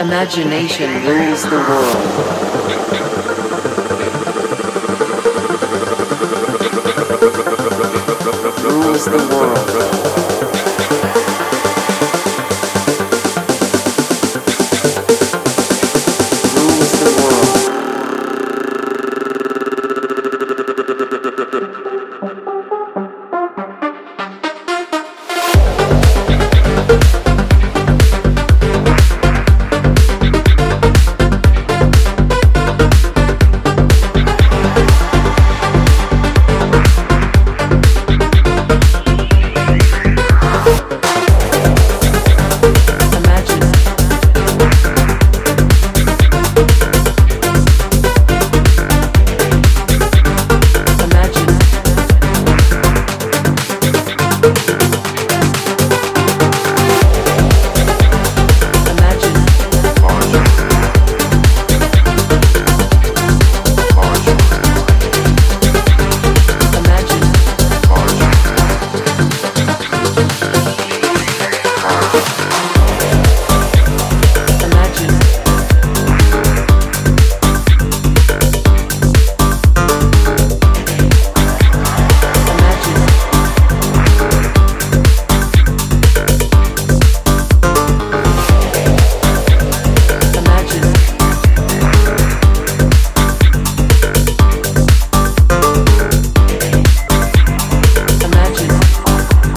Imagination rules the world. Rules the world.